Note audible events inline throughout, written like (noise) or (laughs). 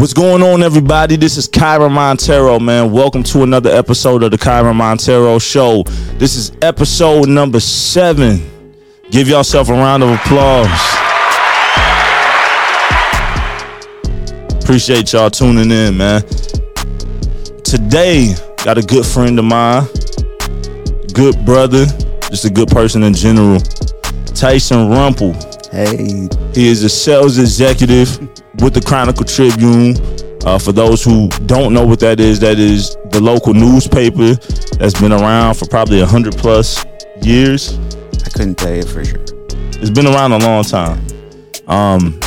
What's going on, everybody? This is Kyren Monteiro, man. Welcome to another episode of the Kyren Monteiro Show. This is episode number seven. Give yourself a round of applause. Appreciate y'all tuning in, man. Today, got a good friend of mine, good brother, just a good person in general. Tyson Rumple. Hey, He is a sales executive (laughs) with the Chronicle Tribune. Uh, for those who don't know what that is, that is the local newspaper that's been around for probably a hundred plus years. I couldn't tell you for sure. It's been around a long time. Um,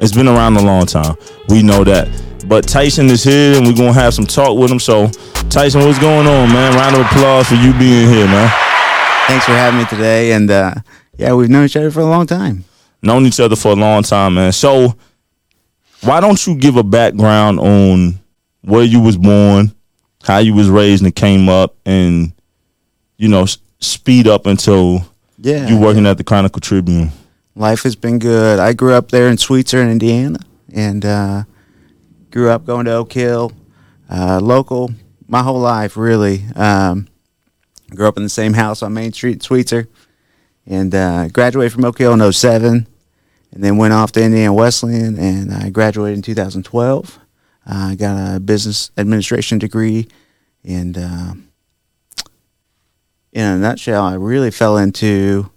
it's been around a long time. We know that. But Tyson is here, and we're gonna have some talk with him. So, Tyson, what's going on, man? Round of applause for you being here, man. Thanks for having me today. And uh, yeah, we've known each other for a long time. Known each other for a long time, man. So why don't you give a background on where you was born, how you was raised and came up, and you know s- speed up until Yeah, you working at the Chronicle Tribune. life has been good. I grew up there in Sweetser, Indiana, and uh, grew up going to Oak Hill, uh, local, my whole life really. Um, grew up in the same house on Main Street, in Sweetser, and uh, graduated from Oak Hill in 07, and then went off to Indiana Wesleyan, and I graduated in 2012. Uh, I got a business administration degree, and uh, in a nutshell, I really fell into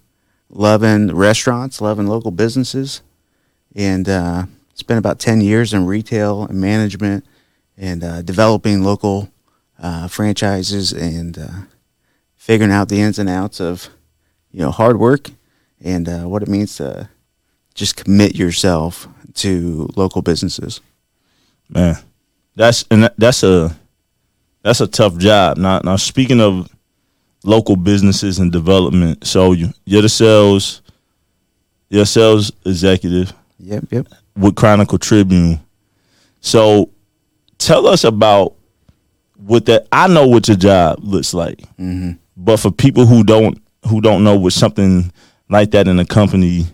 loving restaurants, loving local businesses, and uh, spent about ten years in retail and management, and uh, developing local uh, franchises and uh, figuring out the ins and outs of you know hard work and uh, what it means to just commit yourself to local businesses. Man, that's and that's a that's a tough job. Now, now speaking of local businesses and development, so you, you're the sales, you're a sales executive. Yep, yep. with Chronicle Tribune. So tell us about what that I know what your job looks like. hmm But for people who don't who don't know what something like that in a company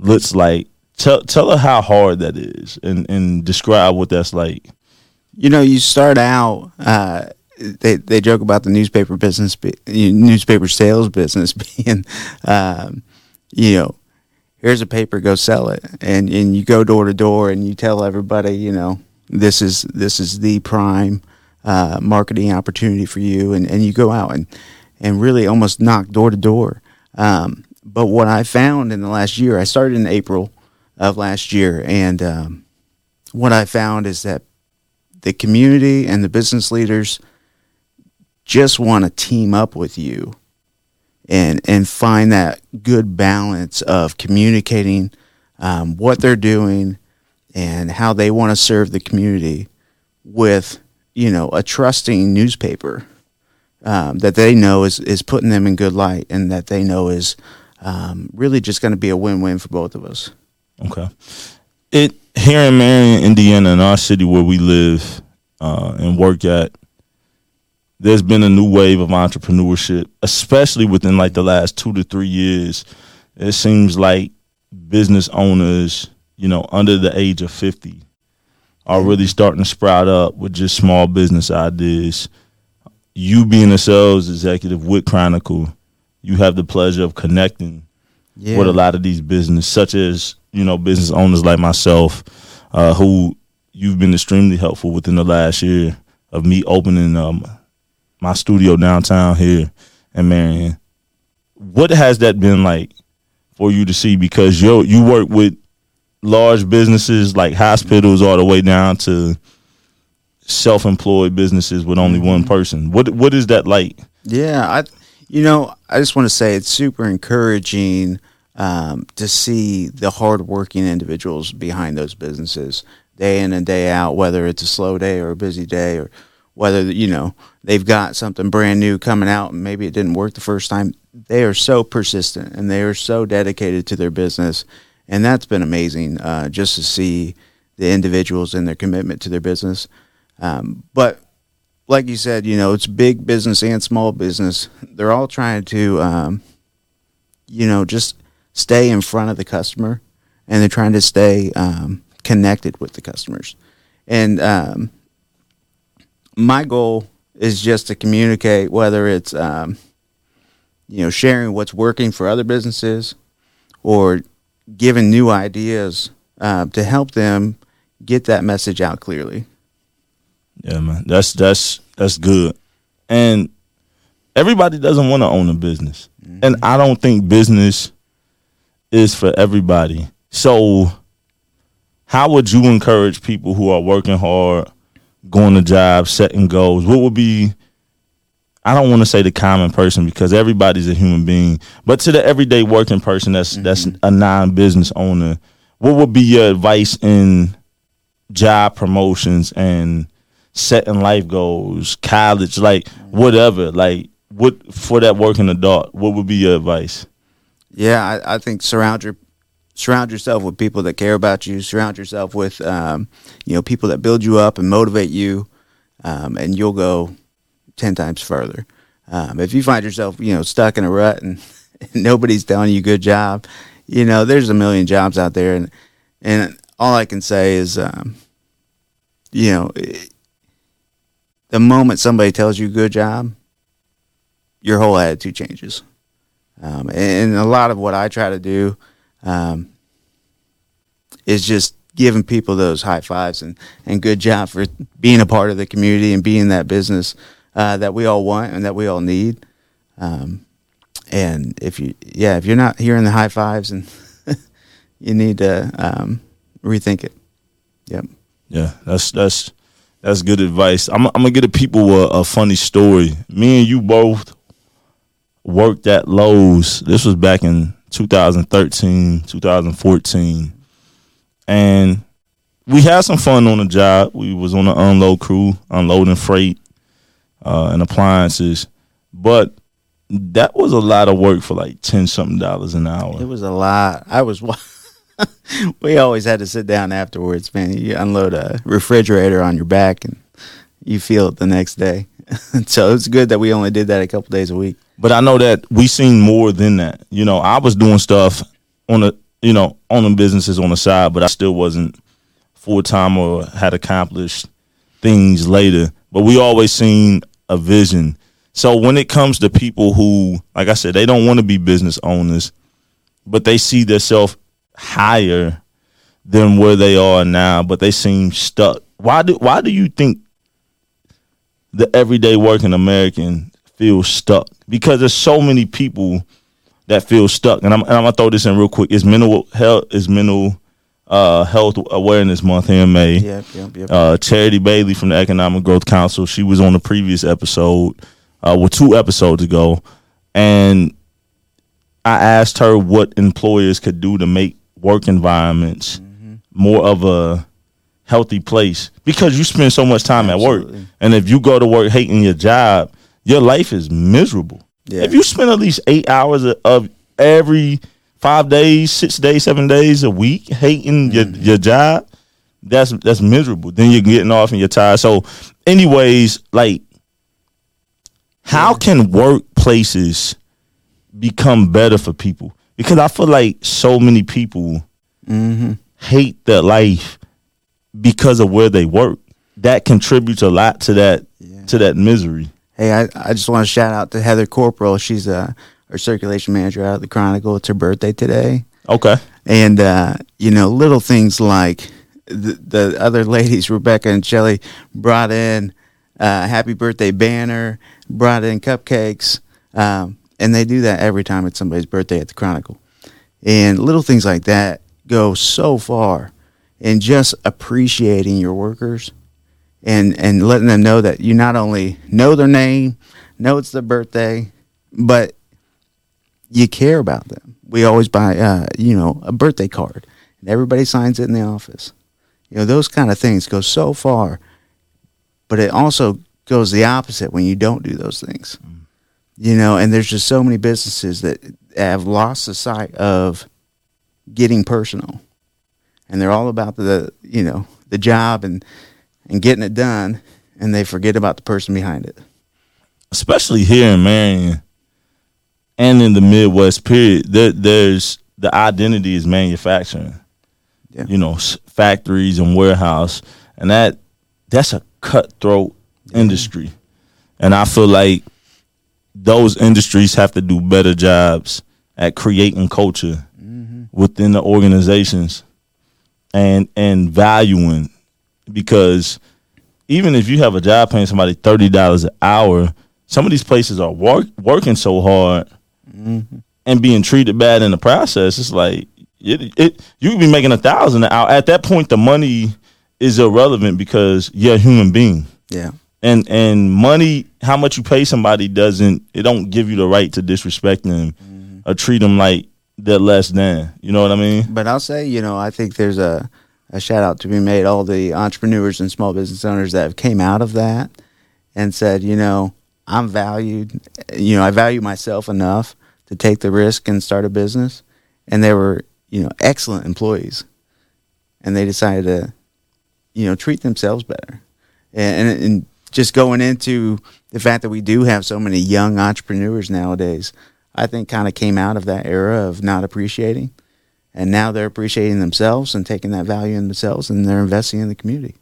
looks like, tell tell her how hard that is and, and describe what that's like. you know, you start out. Uh, they they joke about the newspaper business, newspaper sales business (laughs) being, um, you know, here's a paper, go sell it, and and you go door to door and you tell everybody, you know, this is this is the prime uh, marketing opportunity for you, and and you go out and and really almost knock door to door. Um, but what I found in the last year, I started in April of last year, and um, what I found is that the community and the business leaders just want to team up with you and and find that good balance of communicating um, what they're doing and how they want to serve the community with you know a trusting newspaper um, that they know is is putting them in good light and that they know is um, really just going to be a win-win for both of us. Okay. It here in Marion, Indiana, in our city where we live uh, and work at, there's been a new wave of entrepreneurship, especially within like the last two to three years. It seems like business owners, you know, under the age of fifty, are really starting to sprout up with just small business ideas. You being a sales executive with Chronicle, you have the pleasure of connecting Yeah. with a lot of these business, such as you know business owners like myself, uh, who you've been extremely helpful within the last year of me opening um, my studio downtown here in Marion. What has that been like for you to see? Because you you work with large businesses like hospitals all the way down to self-employed businesses with only one person. What what is that like? Yeah, I, you know, I just want to say it's super encouraging um, to see the hardworking individuals behind those businesses day in and day out, whether it's a slow day or a busy day, or whether you know they've got something brand new coming out and maybe it didn't work the first time. They are so persistent and they are so dedicated to their business, and that's been amazing uh, just to see the individuals and their commitment to their business. Um, but like you said, you know, it's big business and small business. They're all trying to, um, you know, just stay in front of the customer, and they're trying to stay um, connected with the customers. And um, my goal is just to communicate, whether it's um, you know sharing what's working for other businesses or giving new ideas uh, to help them get that message out clearly. Yeah, man, that's that's that's good. And everybody doesn't want to own a business, mm-hmm. and I don't think business is for everybody. So, how would you encourage people who are working hard, going to jobs, setting goals? What would be I don't want to say the common person because everybody's a human being, but to the everyday working person that's mm-hmm. that's a non-business owner, what would be your advice in job promotions and setting life goals, college, like whatever, like what for that working adult? What would be your advice? Yeah, I, I think surround your surround yourself with people that care about you. Surround yourself with um, you know people that build you up and motivate you, um, and you'll go ten times further. Um, if you find yourself, you know, stuck in a rut and, (laughs) and, nobody's telling you good job, you know, there's a million jobs out there, and and all I can say is, um, you know, it, the moment somebody tells you good job, your whole attitude changes. Um, and, a lot of what I try to do um, is just giving people those high fives and, and good job for being a part of the community and being that business uh, that we all want and that we all need. Um, and if you, yeah, if you're not hearing the high fives, and (laughs) you need to um, rethink it. Yep. Yeah, that's that's that's good advice. I'm I'm gonna get the people a, a funny story. Me and you both worked at Lowe's. This was back in 2013, 2014, and we had some fun on the job. We was on the unload crew, unloading freight uh, and appliances. But that was a lot of work for like ten something dollars an hour. It was a lot. I was. (laughs) (laughs) we always had to sit down afterwards, man. You unload a refrigerator on your back, and you feel it the next day. (laughs) so it's good that we only did that a couple days a week. But I know that we seen more than that. You know, I was doing stuff on the, you know, on the businesses on the side, but I still wasn't full time or had accomplished things later. But we always seen a vision. So when it comes to people who, like I said, they don't want to be business owners, but they see themselves higher than where they are now, but they seem stuck. Why do why do you think the everyday working American feels stuck? Because there's so many people that feel stuck. And I'm, and I'm gonna throw this in real quick. It's mental health is mental uh, Health Awareness Month here in May. Yep, yep, yep. Uh, Charity Bailey from the Economic Growth Council. She was on the previous episode, uh, well, two episodes ago, and I asked her what employers could do to make work environments mm-hmm. more of a healthy place because you spend so much time Absolutely. at work, and if you go to work hating your job, your life is miserable. Yeah. If you spend at least eight hours of every five days, six days, seven days a week hating your, mm-hmm. your job, that's that's miserable. Then you're getting off and you're tired. So, anyways, like, how can workplaces become better for people? Because I feel like so many people mm-hmm. hate their life because of where they work. That contributes a lot to that yeah. to that misery. Hey, I, I just want to shout out to Heather Corporal. She's a our circulation manager out of the Chronicle. It's her birthday today. Okay. And uh, you know, little things like the, the other ladies, Rebecca and Shelly, brought in uh, happy birthday banner, brought in cupcakes, um, and they do that every time it's somebody's birthday at the Chronicle. And little things like that go so far in just appreciating your workers and and letting them know that you not only know their name, know it's their birthday, but you care about them. We always buy, uh, you know, a birthday card, and everybody signs it in the office. You know, those kind of things go so far, but it also goes the opposite when you don't do those things. Mm. You know, and there's just so many businesses that have lost the sight of getting personal, and they're all about the, you know, the job and and getting it done, and they forget about the person behind it. Especially here in Marion and in the Midwest period, there, there's the identity is manufacturing. Yeah. You know, factories and warehouse, and that that's a cutthroat industry, and I feel like those industries have to do better jobs at creating culture within the organizations and and valuing because even if you have a job paying somebody thirty dollars an hour, some of these places are work, working so hard and being treated bad in the process. It's like it, it you could be making a thousand an hour. At that point, the money is irrelevant because you're a human being. Yeah. And and money, how much you pay somebody doesn't it don't give you the right to disrespect them mm-hmm. or treat them like they're less than. You know what I mean? But I'll say, you know, I think there's a, a shout out to be made all the entrepreneurs and small business owners that have came out of that and said, you know, I'm valued, you know, I value myself enough to take the risk and start a business. And they were, you know, excellent employees. And they decided to, you know, treat themselves better. And, and, and just going into the fact that we do have so many young entrepreneurs nowadays, I think kind of came out of that era of not appreciating. And now they're appreciating themselves and taking that value in themselves and they're investing in the community.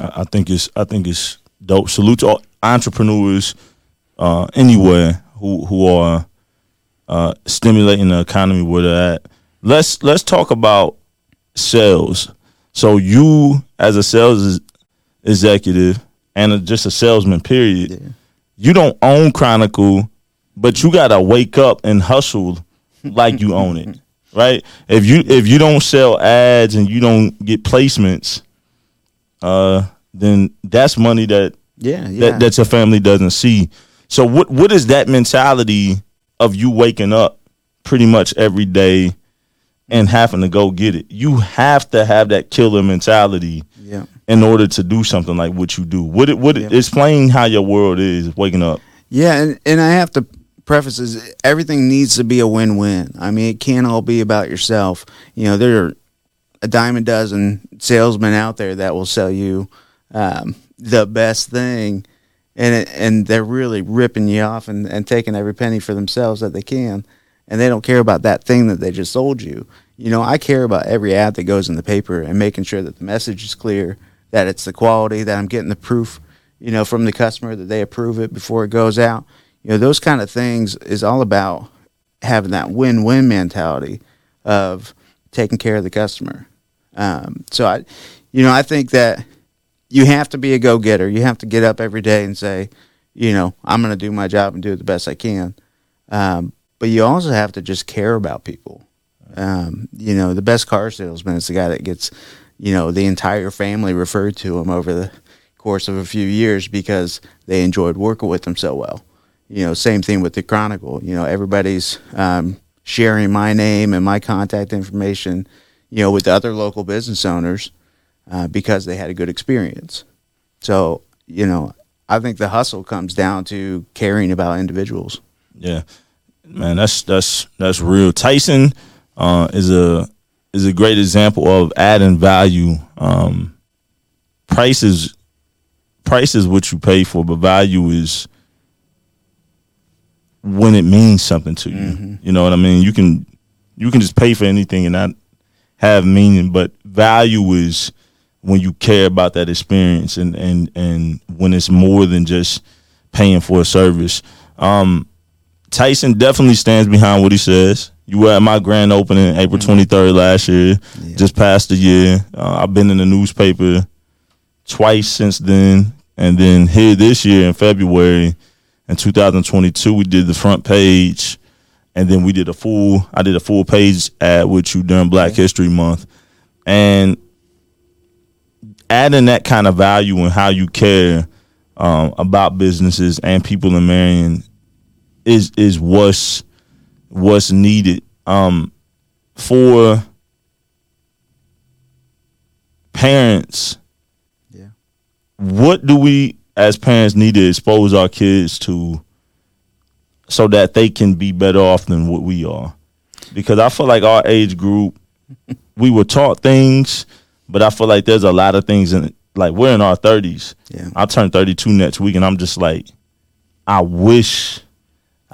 I, think it's I think it's dope. Salute to all entrepreneurs uh, anywhere who who are uh, stimulating the economy where they're at. Let's let's talk about sales. So you as a sales executive and a, just a salesman, period. Yeah. You don't own Chronicle, but you gotta wake up and hustle like you own it, (laughs) right? If you if you don't sell ads and you don't get placements, uh, then that's money that Yeah, yeah. that, that your family doesn't see. So what what is that mentality of you waking up pretty much every day and having to go get it? You have to have that killer mentality yeah. In order to do something like what you do. What it what Yeah. explain how your world is waking up. Yeah, and, and I have to preface this everything needs to be a win win. I mean, it can't all be about yourself. You know, there are a dime a dozen salesmen out there that will sell you um, the best thing, and it, and they're really ripping you off and, and taking every penny for themselves that they can, and they don't care about that thing that they just sold you. You know, I care about every ad that goes in the paper and making sure that the message is clear, that it's the quality, that I'm getting the proof, you know, from the customer that they approve it before it goes out. You know, those kind of things is all about having that win-win mentality of taking care of the customer. Um, so I, you know, I think that you have to be a go-getter. You have to get up every day and say, you know, I'm going to do my job and do it the best I can. Um, but you also have to just care about people. Um, you know, the best car salesman is the guy that gets, you know, the entire family referred to him over the course of a few years because they enjoyed working with him so well. You know, same thing with the Chronicle. You know, everybody's um, sharing my name and my contact information, you know, with other local business owners uh, because they had a good experience. So, you know, I think the hustle comes down to caring about individuals. Yeah, man, that's that's that's real. Tyson uh, is a is a great example of adding value. Um, price is price is what you pay for, but value is when it means something to you. You know what I mean? You can you can just pay for anything and not have meaning, but value is when you care about that experience and and and when it's more than just paying for a service. Um, Tyson definitely stands behind what he says. You were at my grand opening April 23rd last year, Yeah. just past the year. Uh, I've been in the newspaper twice since then. And then here this year in February in 2022, we did the front page. And then we did a full, I did a full page ad with you during Black History Month. And adding that kind of value and how you care um, about businesses and people in Marion is is what's what's needed um, for parents. Yeah. What do we as parents need to expose our kids to so that they can be better off than what we are? Because I feel like our age group, (laughs) we were taught things, but I feel like there's a lot of things in it. Like we're in our thirties. Yeah. I turn 32 next week, and I'm just like, I wish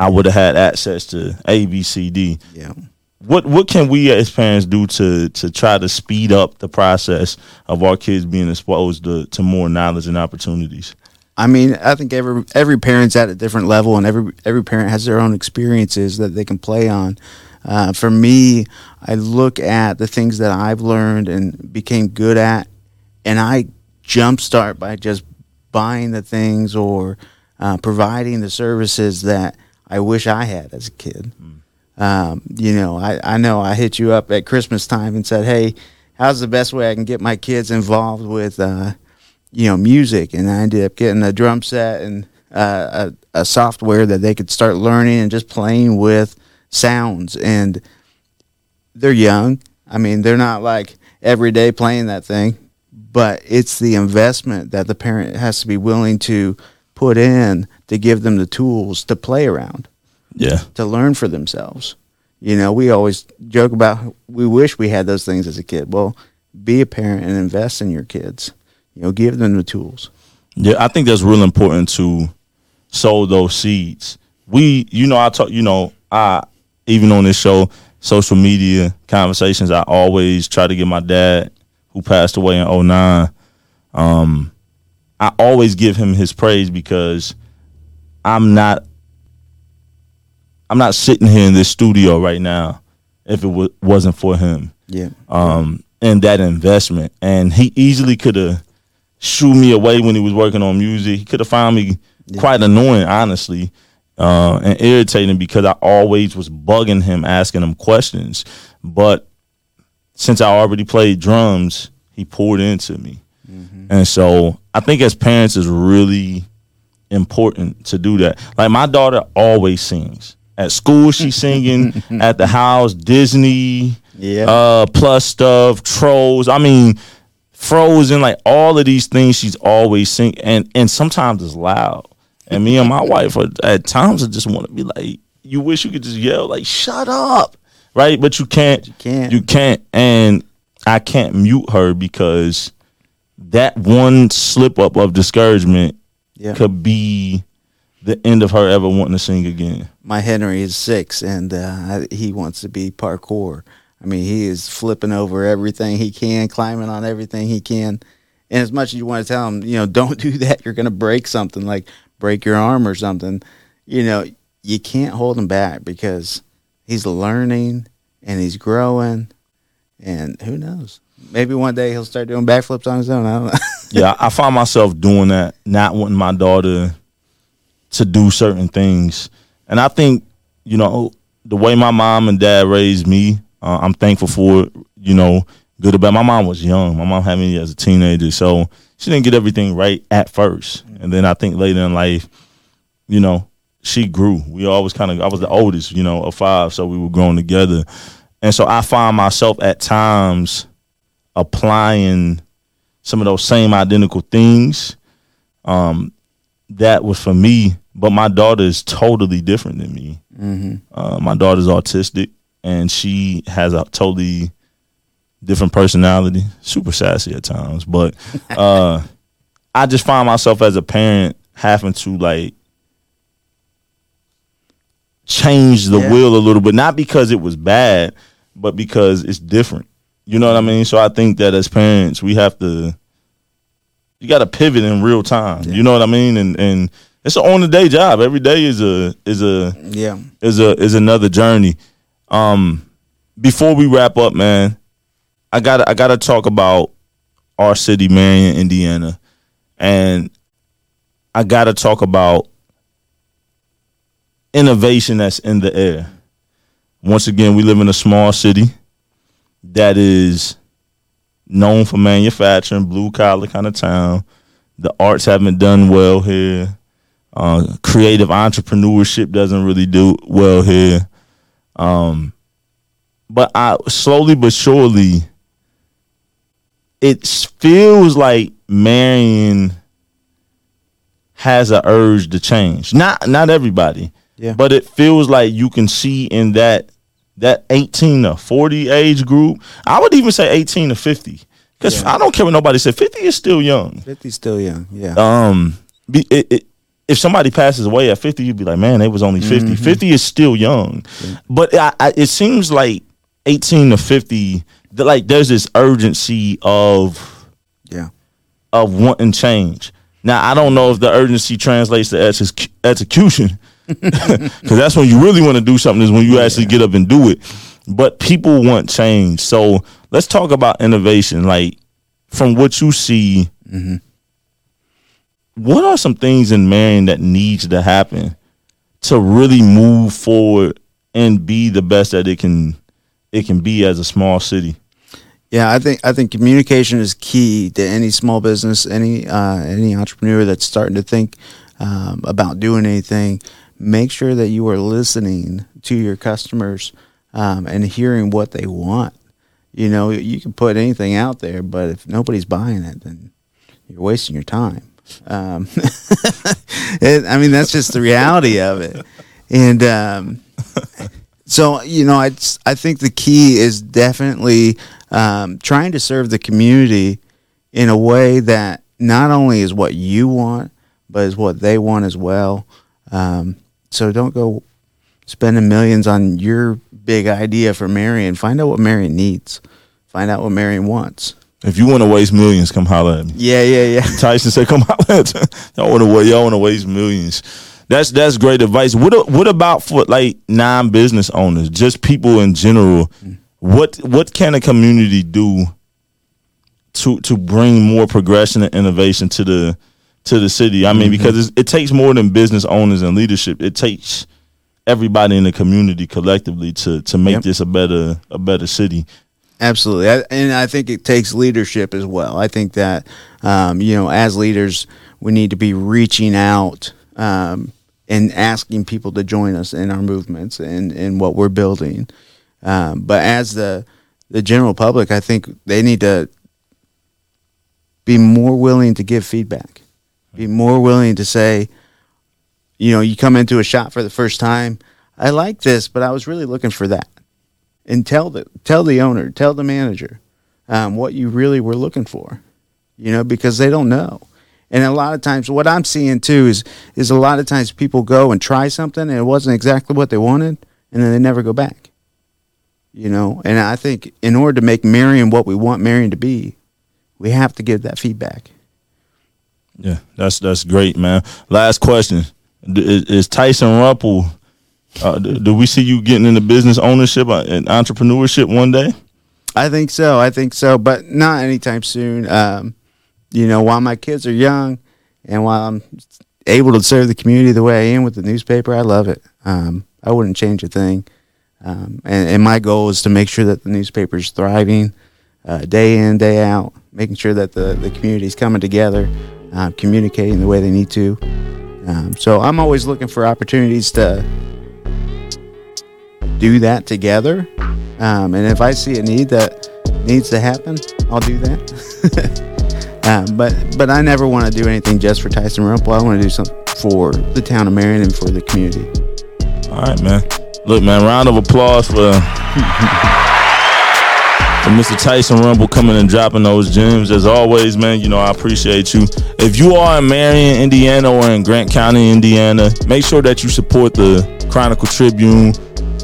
I would have had access to A, B, C, D. Yeah. what what can we as parents do to to try to speed up the process of our kids being exposed to, to more knowledge and opportunities? I mean, I think every every parent's at a different level, and every every parent has their own experiences that they can play on. Uh, for me, I look at the things that I've learned and became good at, and I jumpstart by just buying the things or uh, providing the services that I wish I had as a kid. Mm. Um, you know, I, I know I hit you up at Christmas time and said, "Hey, how's the best way I can get my kids involved with, uh, you know, music?" And I ended up getting a drum set and uh, a, a software that they could start learning and just playing with sounds. And they're young. I mean, they're not like every day playing that thing, but it's the investment that the parent has to be willing to put in to give them the tools to play around. Yeah. To learn for themselves. You know, we always joke about we wish we had those things as a kid. Well, be a parent and invest in your kids. You know, give them the tools. Yeah, I think that's real important to sow those seeds. We, you know, I talk, you know, I even on this show, social media conversations, I always try to get my dad, who passed away in 09, um, I always give him his praise because I'm not I'm not sitting here in this studio right now if it w- wasn't for him. Yeah. Um, and that investment, and he easily could have shooed me away when he was working on music. He could have found me yeah. quite annoying, honestly uh, and irritating because I always was bugging him, asking him questions. But since I already played drums, he poured into me. Mm-hmm. And so I think as parents is really important to do that. Like my daughter always sings. At school she's (laughs) singing, at the house, Disney, yeah. uh, plus stuff, trolls. I mean, frozen, like all of these things she's always singing and and sometimes it's loud. And me and my wife are, at times I just want to be like, you wish you could just yell like, "Shut up!" Right? But you can't. You can't. You can't. And I can't mute her because that one slip up of discouragement yeah. could be the end of her ever wanting to sing again. My Henry is six, and uh, he wants to be parkour. I mean, he is flipping over everything he can, climbing on everything he can. And as much as you want to tell him, you know, (laughs) don't do that, you're going to break something. Like break your arm or something, you know, you can't hold him back because he's learning and he's growing, and who knows? Maybe one day he'll start doing backflips on his own. I don't know. (laughs) yeah, I find myself doing that, not wanting my daughter to do certain things, and I think you know the way my mom and dad raised me, uh, I'm thankful for. You know, good or bad. My mom was young. My mom had me as a teenager, so she didn't get everything right at first, and then I think later in life, you know, she grew. We always kind of I was the oldest, you know, of five, so we were growing together, and so I find myself at times applying some of those same identical things. Um, that was for me, but my daughter is totally different than me. Mm-hmm. Uh, my daughter's autistic, and she has a totally different personality, super sassy at times. But (laughs) uh, I just find myself as a parent having to like change the yeah. wheel a little bit, not because it was bad, but because it's different. You know what I mean? So I think that as parents, we have to you got to pivot in real time. Yeah. You know what I mean? And and it's an on the day job. Every day is a is a yeah is a is another journey. Um, before we wrap up, man, I got I got to talk about our city, Marion, Indiana, and I got to talk about innovation that's in the air. Once again, we live in a small city that is known for manufacturing, blue collar kind of town. The arts haven't done well here. Uh, creative entrepreneurship doesn't really do well here. Um, but I slowly but surely it feels like Marion has an urge to change. Not not everybody, yeah. but it feels like you can see in that that 18 to 40 age group. I would even say 18 to 50 because yeah. I don't care what nobody said. 50 is still young. 50 is still young. Yeah. Um. It, it, if somebody passes away at 50, you'd be like, man, they was only 50. Mm-hmm. 50 is still young. Yeah. But I, I, it seems like 18 to 50, the, like there's this urgency of Yeah. of wanting change. Now I don't know if the urgency translates to exec- execution, (laughs) because that's when you really want to do something is when you actually get up and do it. But people want change, so let's talk about innovation. Like from what you see, what are some things in Marion that needs to happen to really move forward and be the best that it can it can be as a small city? Yeah, I think I think communication is key to any small business, any uh, any entrepreneur that's starting to think um, about doing anything. Make sure that you are listening to your customers um, and hearing what they want. You know, you can put anything out there, but if nobody's buying it, then you're wasting your time. Um, (laughs) it, I mean, that's just the reality of it. And um, so, you know, I I think the key is definitely um, trying to serve the community in a way that not only is what you want, but is what they want as well. Um, so don't go spending millions on your big idea for Marion. Find out what Marion needs. Find out what Marion wants. If you want to waste millions, come holler at me. Yeah, yeah, yeah. (laughs) Tyson said, "Come out, (laughs) y'all want to waste, y'all want to waste millions. That's that's great advice. What what about for like non business owners, just people in general? What what can a community do to to bring more progression and innovation to the to the city? I mean, because it's, it takes more than business owners and leadership. It takes everybody in the community collectively to to make Yep. this a better a better city. Absolutely, I, and I think it takes leadership as well. I think that um, you know, as leaders, we need to be reaching out um, and asking people to join us in our movements and and what we're building. Um, but as the the general public, I think they need to be more willing to give feedback, be more willing to say, you know, you come into a shop for the first time. I like this, but I was really looking for that and tell the tell the owner, tell the manager um, what you really were looking for. You know, because they don't know. And a lot of times, what I'm seeing too is is a lot of times people go and try something and it wasn't exactly what they wanted, and then they never go back. You know, and I think in order to make Marion what we want Marion to be, we have to give that feedback. Yeah, that's that's great, man. Last question: Is, is Tyson Rumple? Uh, do, do we see you getting into business ownership and entrepreneurship one day? I think so. I think so, but not anytime soon. Um, you know, while my kids are young, and while I'm able to serve the community the way I am with the newspaper, I love it. Um, I wouldn't change a thing. Um, and, and my goal is to make sure that the newspaper is thriving uh, day in, day out, making sure that the, the community is coming together, uh, communicating the way they need to. Um, so I'm always looking for opportunities to do that together. Um, and if I see a need that needs to happen, I'll do that. (laughs) um, but but I never want to do anything just for Tyson Rumple. I want to do something for the town of Marion and for the community. All right, man. Look, man. Round of applause for. (laughs) Mr. Tyson Rumple coming and dropping those gems. As always, man, you know, I appreciate you. If you are in Marion, Indiana, or in Grant County, Indiana, make sure that you support the Chronicle Tribune,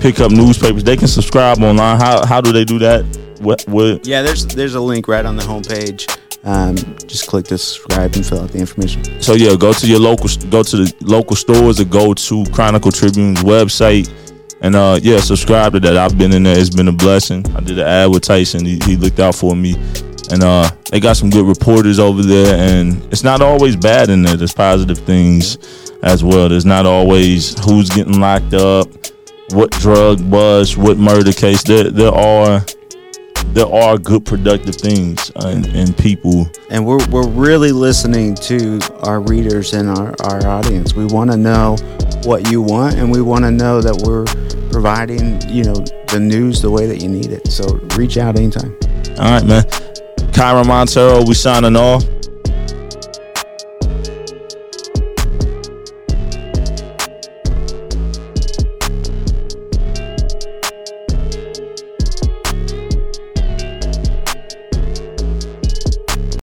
pick up newspapers. They can subscribe online. How, how do they do that? What, what, Yeah, there's there's a link right on the homepage. Um, just click to subscribe and fill out the information. So yeah, go to your local, go to the local stores or go to Chronicle Tribune's website, and uh, yeah, subscribe to that. I've been in there; it's been a blessing. I did an ad with Tyson; he, he looked out for me, and uh, they got some good reporters over there. And it's not always bad in there. There's positive things as well. There's not always who's getting locked up, what drug bust, what murder case. There, there are. There are good productive things in, in people And we're we're really listening to our readers and our, our audience. We want to know what you want, and we want to know that we're providing you know the news the way that you need it. So reach out anytime. All right, man. Kyren Monteiro, we signing off.